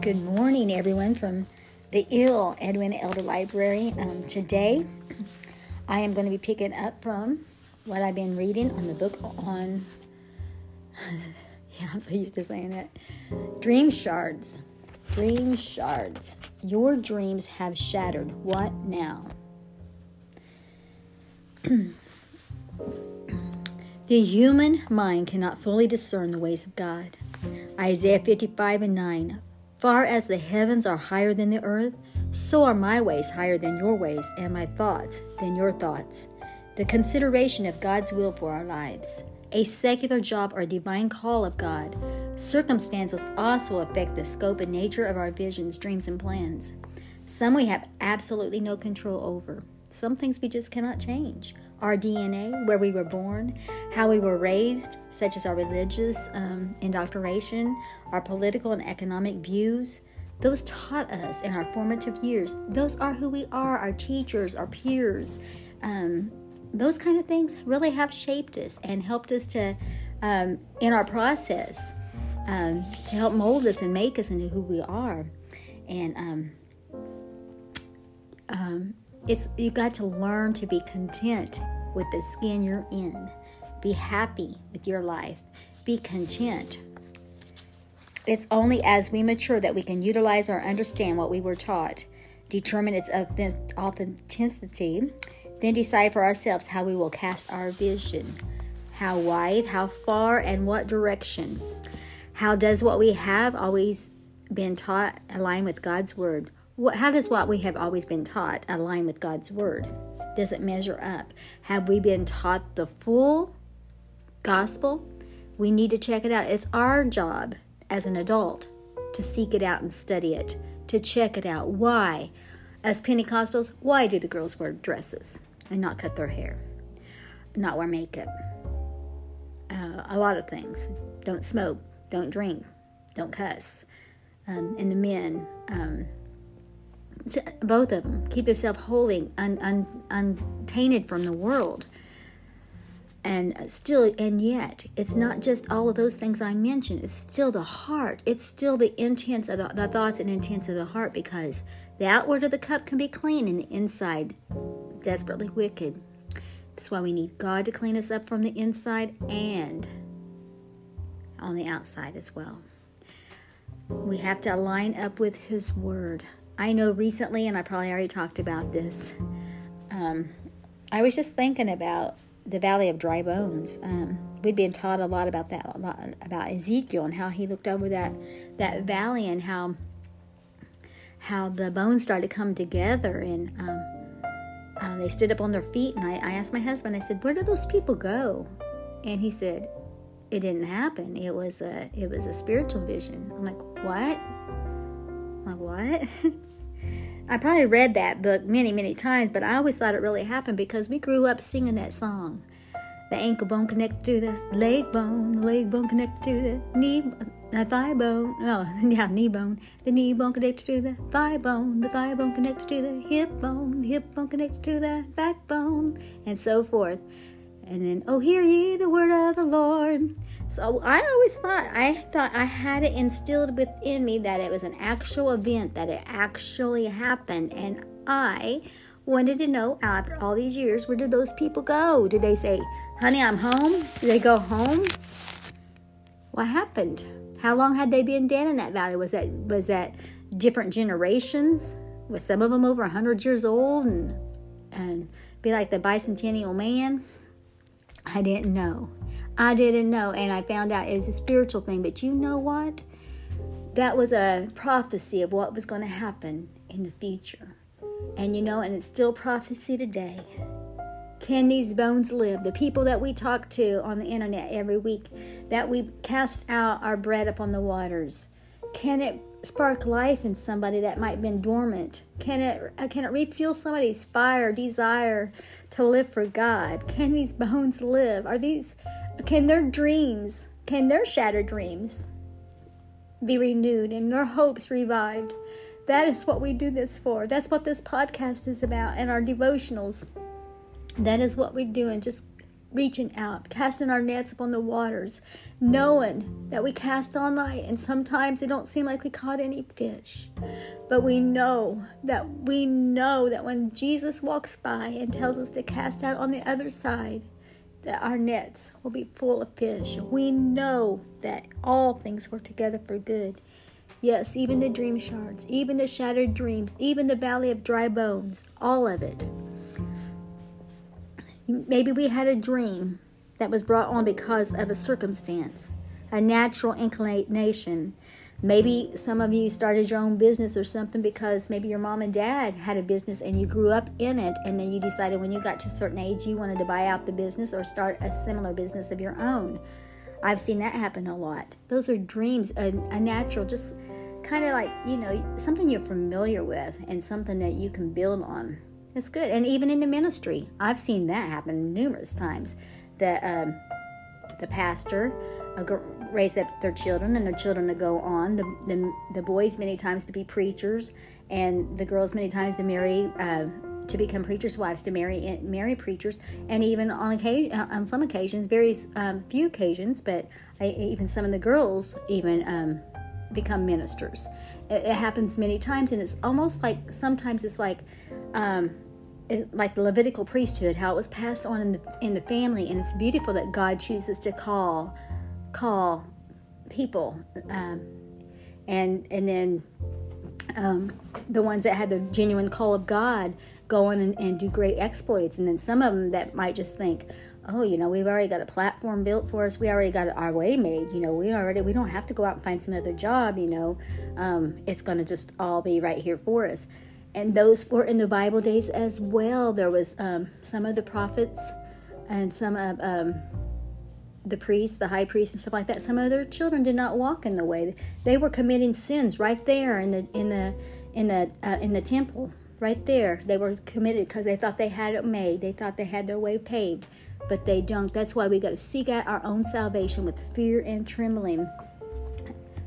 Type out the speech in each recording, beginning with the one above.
Good morning, everyone, from the ill Edwina Elder Library. Um, today, I am going to be picking up from what I've been reading on the book on. yeah, I'm so used to saying that. Dream shards. Dream shards. Your dreams have shattered. What now? the human mind cannot fully discern the ways of God. Isaiah 55 and 9. Far as the heavens are higher than the earth, so are my ways higher than your ways, and my thoughts than your thoughts. The consideration of God's will for our lives, a secular job or divine call of God, circumstances also affect the scope and nature of our visions, dreams, and plans. Some we have absolutely no control over. Some things we just cannot change our DNA, where we were born, how we were raised, such as our religious um, indoctrination, our political and economic views. Those taught us in our formative years. Those are who we are, our teachers, our peers. Um, those kind of things really have shaped us and helped us to, um, in our process, um, to help mold us and make us into who we are. And um, um, it's you got to learn to be content with the skin you're in. Be happy with your life. Be content. It's only as we mature that we can utilize or understand what we were taught, determine its authenticity, then decide for ourselves how we will cast our vision. How wide, how far, and what direction. How does what we have always been taught align with God's Word? How does what we have always been taught align with God's Word? Does it measure up? Have we been taught the full gospel? We need to check it out. It's our job as an adult to seek it out and study it, to check it out. Why? As Pentecostals, why do the girls wear dresses and not cut their hair, not wear makeup? Uh, a lot of things. Don't smoke, don't drink, don't cuss. Um, and the men, um, both of them keep themselves holy un, un, untainted from the world. And still and yet it's not just all of those things i mentioned. It's still the heart. It's still the intents of the, the thoughts and intents of the heart because the outward of the cup can be clean and the inside. Desperately wicked. That's why we need god to clean us up from the inside and on the outside as well. We have to align up with his word I know recently, and I probably already talked about this, um, I was just thinking about the Valley of Dry Bones. Um, we'd been taught a lot about that, a lot about Ezekiel and how he looked over that that valley and how how the bones started to come together and um, uh, they stood up on their feet. And I, I asked my husband, I said, "Where did those people go?" And he said, "It didn't happen. It was a it was a spiritual vision." I'm like, "What?" I'm like, "What?" I probably read that book many, many times, but I always thought it really happened because we grew up singing that song. The ankle bone connected to the leg bone, the leg bone connected to the knee, the thigh bone. Oh, yeah, knee bone. The knee bone connected to the thigh bone, the thigh bone connected to the hip bone, the hip bone connected to the backbone, and so forth. And then, oh, hear ye the word of the Lord. So I always thought I thought I had it instilled within me that it was an actual event, that it actually happened, and I wanted to know after all these years where did those people go? Did they say, "Honey, I'm home"? Did they go home? What happened? How long had they been dead in that valley? Was that was that different generations? Was some of them over a hundred years old and and be like the bicentennial man? I didn't know. I didn't know, and I found out it was a spiritual thing. But you know what? That was a prophecy of what was going to happen in the future. And you know, and it's still prophecy today. Can these bones live? The people that we talk to on the internet every week, that we cast out our bread upon the waters, can it spark life in somebody that might have been dormant? Can it uh, can it refuel somebody's fire, desire to live for God? Can these bones live? Are these can their dreams, can their shattered dreams be renewed and their hopes revived? That is what we do this for. That's what this podcast is about and our devotionals. That is what we do and just reaching out, casting our nets upon the waters, knowing that we cast all night and sometimes it don't seem like we caught any fish. But we know that we know that when Jesus walks by and tells us to cast out on the other side, that our nets will be full of fish. We know that all things work together for good. Yes, even the dream shards, even the shattered dreams, even the valley of dry bones, all of it Maybe we had a dream that was brought on because of a circumstance, a natural inclination. Maybe some of you started your own business or something because maybe your mom and dad had a business and you grew up in it, and then you decided when you got to a certain age you wanted to buy out the business or start a similar business of your own. I've seen that happen a lot. Those are dreams, a, a natural, just kind of like, you know, something you're familiar with and something that you can build on. It's good. And even in the ministry, I've seen that happen numerous times. that um, the pastor uh, raise up their children and their children to go on. The, the, the boys, many times, to be preachers, and the girls, many times, to marry. Uh, to become preachers' wives, to marry eh, marry preachers, and even on occasion, uh, on some occasions, very um, few occasions, but I, even some of the girls even um, become ministers. It, it, happens many times, and it's almost like sometimes it's like um, like the Levitical priesthood, how it was passed on in the in the family, and it's beautiful that God chooses to call call people, um, and and then um, the ones that had the genuine call of God go on and, and do great exploits, and then some of them that might just think, oh, you know, we've already got a platform built for us. We already got our way made. You know, we already we don't have to go out and find some other job. You know, um, it's going to just all be right here for us. And those were in the Bible days as well. There was um, some of the prophets and some of um, the priests, the high priests, and stuff like that. Some of their children did not walk in the way. They were committing sins right there in the in the in the uh, in the temple. Right there, they were committed because they thought they had it made. They thought they had their way paved but they don't. That's why we got to seek out our own salvation with fear and trembling.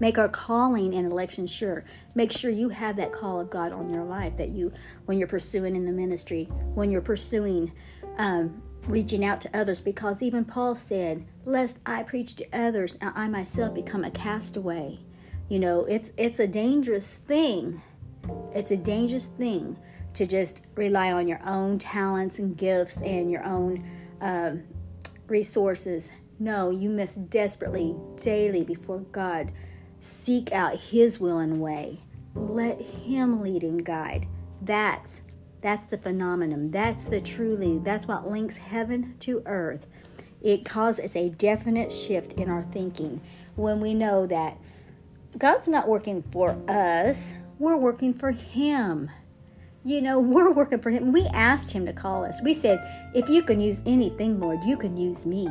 Make our calling and election sure. Make sure you have that call of God on your life that you, when you're pursuing in the ministry, when you're pursuing um, reaching out to others, because even Paul said, "Lest I preach to others, and I myself become a castaway." You know, it's it's a dangerous thing. It's a dangerous thing to just rely on your own talents and gifts and your own um, resources. No, you must desperately, daily, before God, seek out His will and way. Let Him lead and guide. That's that's the phenomenon. That's the truly. That's what links heaven to earth. It causes a definite shift in our thinking when we know that God's not working for us. We're working for Him you know, we're working for Him. We asked Him to call us. We said, if you can use anything, Lord, you can use me.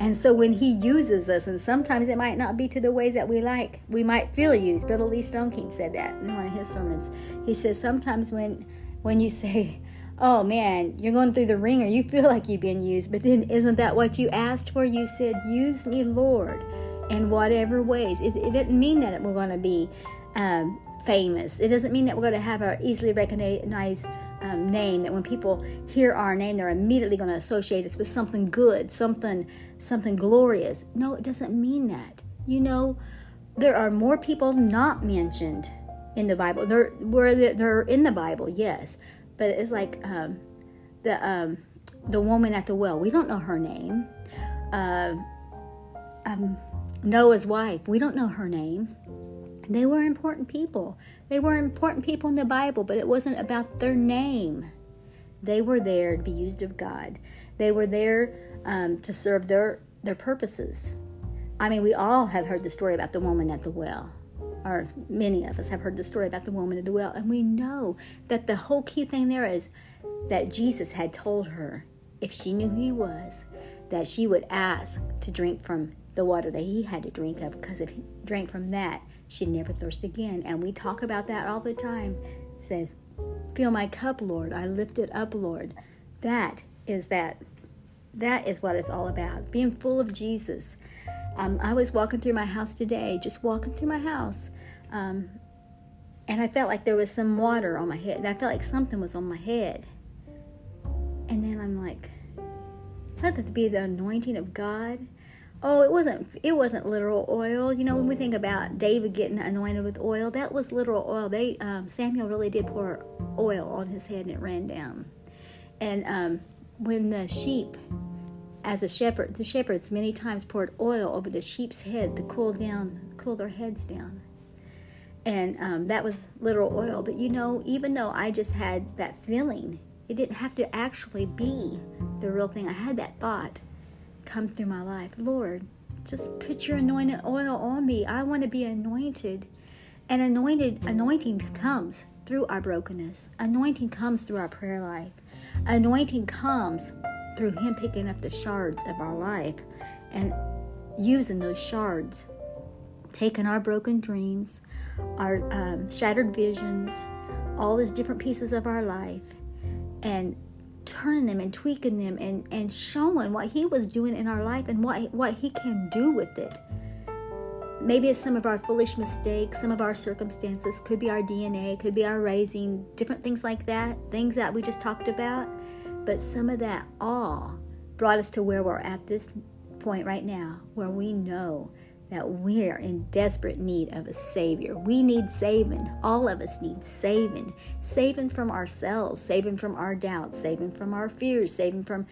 And so when He uses us, and sometimes it might not be to the ways that we like, we might feel used. Brother Lee Stoneking said that in one of his sermons. He says sometimes when when you say, "Oh man, you're going through the ringer," you feel like you've been used, but then isn't that what you asked for? You said, "Use me, Lord." In whatever ways, it, it didn't mean that we're going to be um, famous. It doesn't mean that we're going to have our easily recognized um, name. That when people hear our name, they're immediately going to associate us with something good, something, something glorious. No, it doesn't mean that. You know, there are more people not mentioned in the Bible. They're where they're in the Bible, yes, but it's like um, the um, the woman at the well. We don't know her name. Uh, um, Noah's wife. We don't know her name. They were important people. They were important people in the Bible, but it wasn't about their name. They were there to be used of God. They were there um, to serve their their purposes. I mean, we all have heard the story about the woman at the well, or many of us have heard the story about the woman at the well, and we know that the whole key thing there is that Jesus had told her if she knew who he was, that she would ask to drink from the water that he had to drink of, because if he drank from that, she'd never thirst again. And we talk about that all the time. It says, Fill my cup, Lord. I lift it up, Lord. That is that. That is what it's all about. Being full of Jesus. Um, I was walking through my house today, just walking through my house. Um, and I felt like there was some water on my head. I felt like something was on my head. And then I'm like, let that be the anointing of God. Oh, it wasn't it wasn't literal oil. You know, when we think about David getting anointed with oil, that was literal oil. They um, Samuel really did pour oil on his head and it ran down. And um, when the sheep, as a shepherd, the shepherds many times poured oil over the sheep's head to cool down, cool their heads down. And um, that was literal oil. But you know, even though I just had that feeling, it didn't have to actually be the real thing. I had that thought come through my life. Lord, just put your anointed oil on me. I want to be anointed. And anointed anointing comes through our brokenness. Anointing comes through our prayer life. Anointing comes through him picking up the shards of our life and using those shards, taking our broken dreams, our um, shattered visions, all these different pieces of our life, and turning them and tweaking them and, and showing what he was doing in our life and what, what he can do with it. Maybe it's some of our foolish mistakes, some of our circumstances, could be our DNA, could be our raising, different things like that, things that we just talked about. But some of that all brought us to where we're at this point right now, where we know that we're in desperate need of a Savior. We need saving. All of us need saving. Saving from ourselves, saving from our doubts, saving from our fears, saving from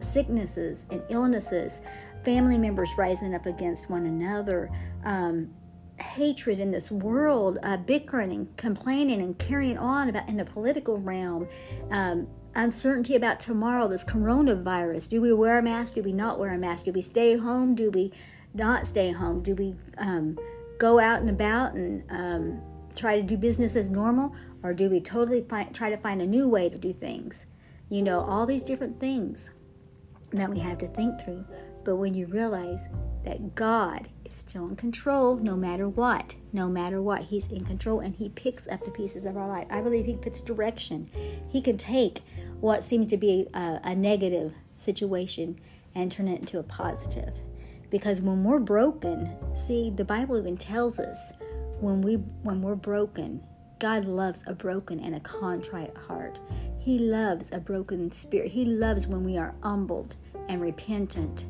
sicknesses and illnesses, family members rising up against one another. Um, hatred in this world, uh, bickering and complaining and carrying on about in the political realm, um, uncertainty about tomorrow, this coronavirus. Do we wear a mask? Do we not wear a mask? Do we stay home? Do we not stay home? Do we um, go out and about and um, try to do business as normal? Or do we totally try to find a new way to do things? You know, all these different things that we have to think through. But when you realize that God is still in control no matter what, no matter what, He's in control and He picks up the pieces of our life. I believe He puts direction. He can take what seems to be a, a negative situation and turn it into a positive. Because when we're broken, see, the Bible even tells us when we when we're broken, God loves a broken and a contrite heart. He loves a broken spirit. He loves when we are humbled and repentant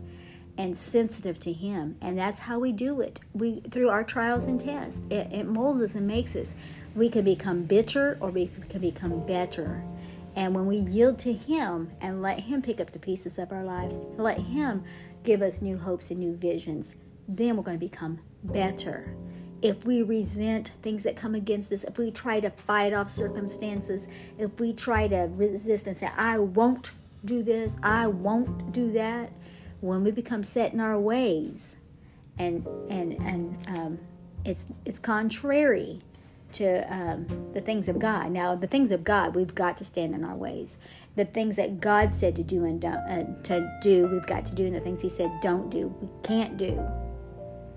and sensitive to him and that's how we do it we through our trials and tests it, it molds us and makes us we can become bitter or we can become better and when we yield to him and let him pick up the pieces of our lives let him give us new hopes and new visions, then we're going to become better. If we resent things that come against us, if we try to fight off circumstances, if we try to resist and say, I won't do this, I won't do that, when we become set in our ways and and and um, it's it's contrary to um, the things of God. Now, the things of God, we've got to stand in our ways. The things that God said to do and don't, uh, to do, we've got to do, and the things He said don't do, we can't do,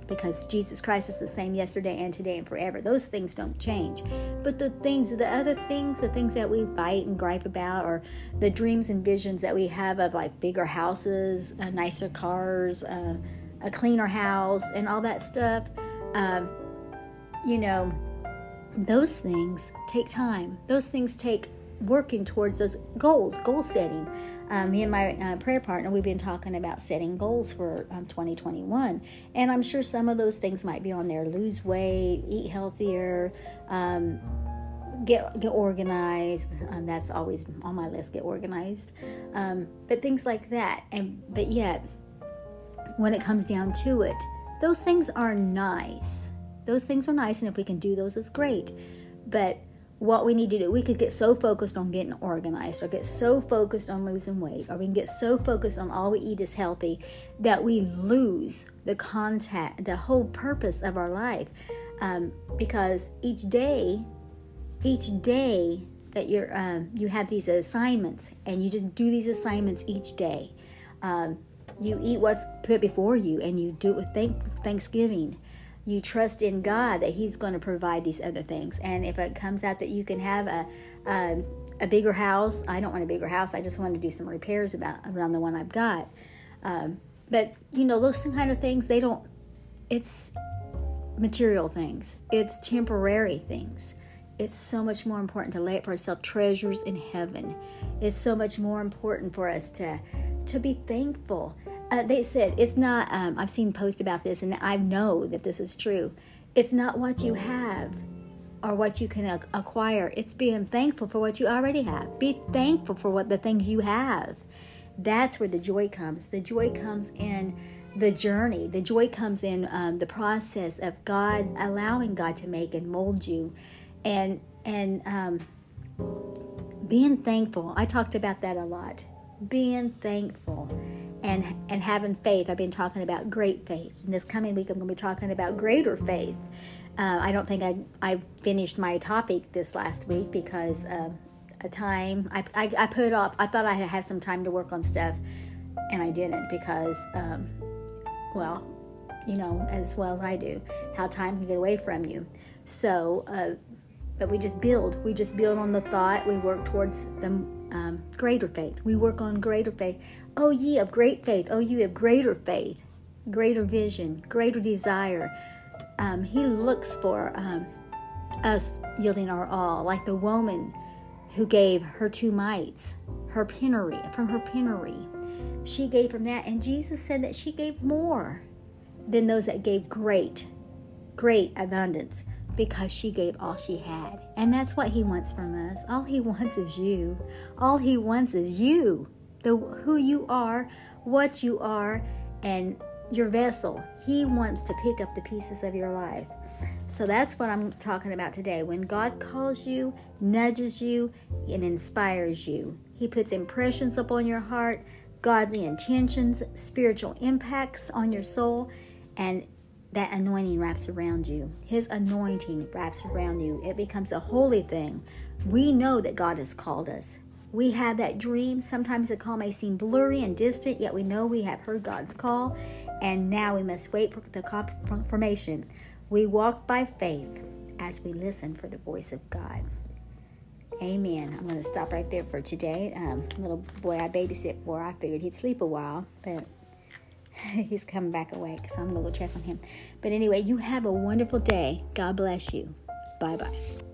because Jesus Christ is the same yesterday and today and forever. Those things don't change. But the things, the other things, the things that we fight and gripe about, or the dreams and visions that we have of like bigger houses, uh, nicer cars, uh, a cleaner house, and all that stuff. Um, you know, those things take time. Those things take working towards those goals, goal setting. Um, me and my uh, prayer partner, we've been talking about setting goals for um, 2021. And I'm sure some of those things might be on there lose weight, eat healthier, um, get, get organized. Um, that's always on my list, get organized. Um, but things like that. And But yet, when it comes down to it, those things are nice those things are nice, and if we can do those, it's great. But what we need to do, we could get so focused on getting organized, or get so focused on losing weight, or we can get so focused on all we eat is healthy that we lose the contact, the whole purpose of our life. Um, because each day, each day that you're um, you have these assignments, and you just do these assignments each day. Um, you eat what's put before you, and you do it with thank- Thanksgiving you trust in God that He's going to provide these other things. And if it comes out that you can have a a, a bigger house, I don't want a bigger house. I just want to do some repairs about around the one I've got. Um, but you know those kind of things they don't. It's material things. It's temporary things. It's so much more important to lay up for ourselves treasures in heaven. It's so much more important for us to to be thankful. Uh, they said it's not. Um, I've seen posts about this, and I know that this is true. It's not what you have or what you can acquire. It's being thankful for what you already have. Be thankful for what the things you have. That's where the joy comes. The joy comes in the journey. The joy comes in um, the process of God allowing God to make and mold you, and and um, being thankful. I talked about that a lot. Being thankful and and having faith. I've been talking about great faith. And this coming week, I'm going to be talking about greater faith. Uh, I don't think I I finished my topic this last week because uh, a time I, I, I put off. I thought I had have some time to work on stuff, and I didn't because, um, well, you know as well as I do how time can get away from you. So, uh, but we just build. We just build on the thought. We work towards the um, greater faith. We work on greater faith. Oh, ye of great faith. Oh, you have greater faith, greater vision, greater desire um, he looks for um, us yielding our all, like the woman who gave her two mites, her penury, from her penury. She gave from that, and Jesus said that she gave more than those that gave great, great abundance because she gave all she had. And that's what he wants from us. All he wants is you. All he wants is you, the who you are, what you are, and your vessel. He wants to pick up the pieces of your life. So that's what I'm talking about today. When God calls you, nudges you, and inspires you, He puts impressions upon your heart, godly intentions, spiritual impacts on your soul, and that anointing wraps around you. His anointing wraps around you. It becomes a holy thing. We know that God has called us. We have that dream. Sometimes the call may seem blurry and distant, yet we know we have heard God's call and now we must wait for the confirmation. We walk by faith as we listen for the voice of God. Amen. I'm going to stop right there for today. Um, little boy I babysit for, I figured he'd sleep a while, but he's coming back awake, so I'm going to go check on him. But anyway, you have a wonderful day. God bless you. Bye bye.